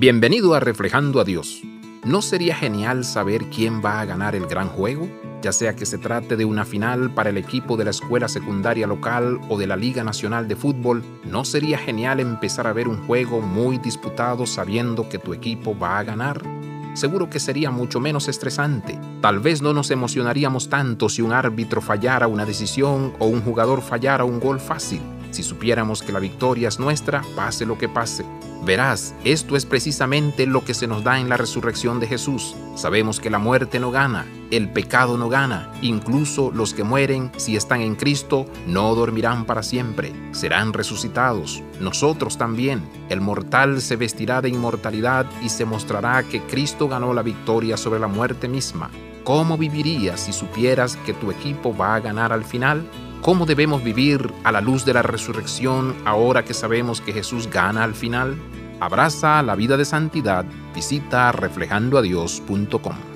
Bienvenido a Reflejando a Dios. ¿No sería genial saber quién va a ganar el gran juego? Ya sea que se trate de una final para el equipo de la escuela secundaria local o de la Liga Nacional de Fútbol, ¿no sería genial empezar a ver un juego muy disputado sabiendo que tu equipo va a ganar? Seguro que sería mucho menos estresante. Tal vez no nos emocionaríamos tanto si un árbitro fallara una decisión o un jugador fallara un gol fácil. Si supiéramos que la victoria es nuestra, pase lo que pase. Verás, esto es precisamente lo que se nos da en la resurrección de Jesús. Sabemos que la muerte no gana, el pecado no gana, incluso los que mueren, si están en Cristo, no dormirán para siempre, serán resucitados. Nosotros también. El mortal se vestirá de inmortalidad y se mostrará que Cristo ganó la victoria sobre la muerte misma. ¿Cómo vivirías si supieras que tu equipo va a ganar al final? ¿Cómo debemos vivir a la luz de la resurrección ahora que sabemos que Jesús gana al final? Abraza la vida de santidad. Visita reflejandoadios.com.